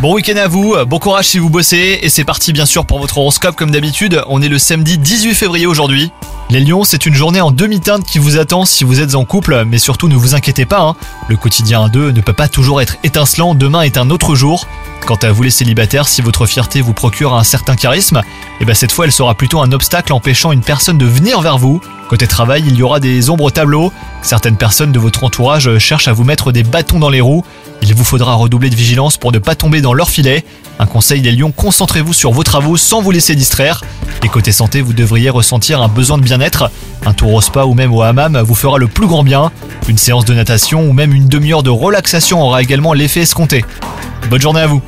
Bon week-end à vous, bon courage si vous bossez, et c'est parti bien sûr pour votre horoscope comme d'habitude, on est le samedi 18 février aujourd'hui. Les lions, c'est une journée en demi-teinte qui vous attend si vous êtes en couple, mais surtout ne vous inquiétez pas, hein. le quotidien à deux ne peut pas toujours être étincelant, demain est un autre jour. Quant à vous les célibataires, si votre fierté vous procure un certain charisme, et ben cette fois elle sera plutôt un obstacle empêchant une personne de venir vers vous. Côté travail, il y aura des ombres au tableau, certaines personnes de votre entourage cherchent à vous mettre des bâtons dans les roues, il vous faudra redoubler de vigilance pour ne pas tomber dans leur filet. Un conseil des lions, concentrez-vous sur vos travaux sans vous laisser distraire. Et côté santé, vous devriez ressentir un besoin de bien-être. Un tour au spa ou même au hammam vous fera le plus grand bien. Une séance de natation ou même une demi-heure de relaxation aura également l'effet escompté. Bonne journée à vous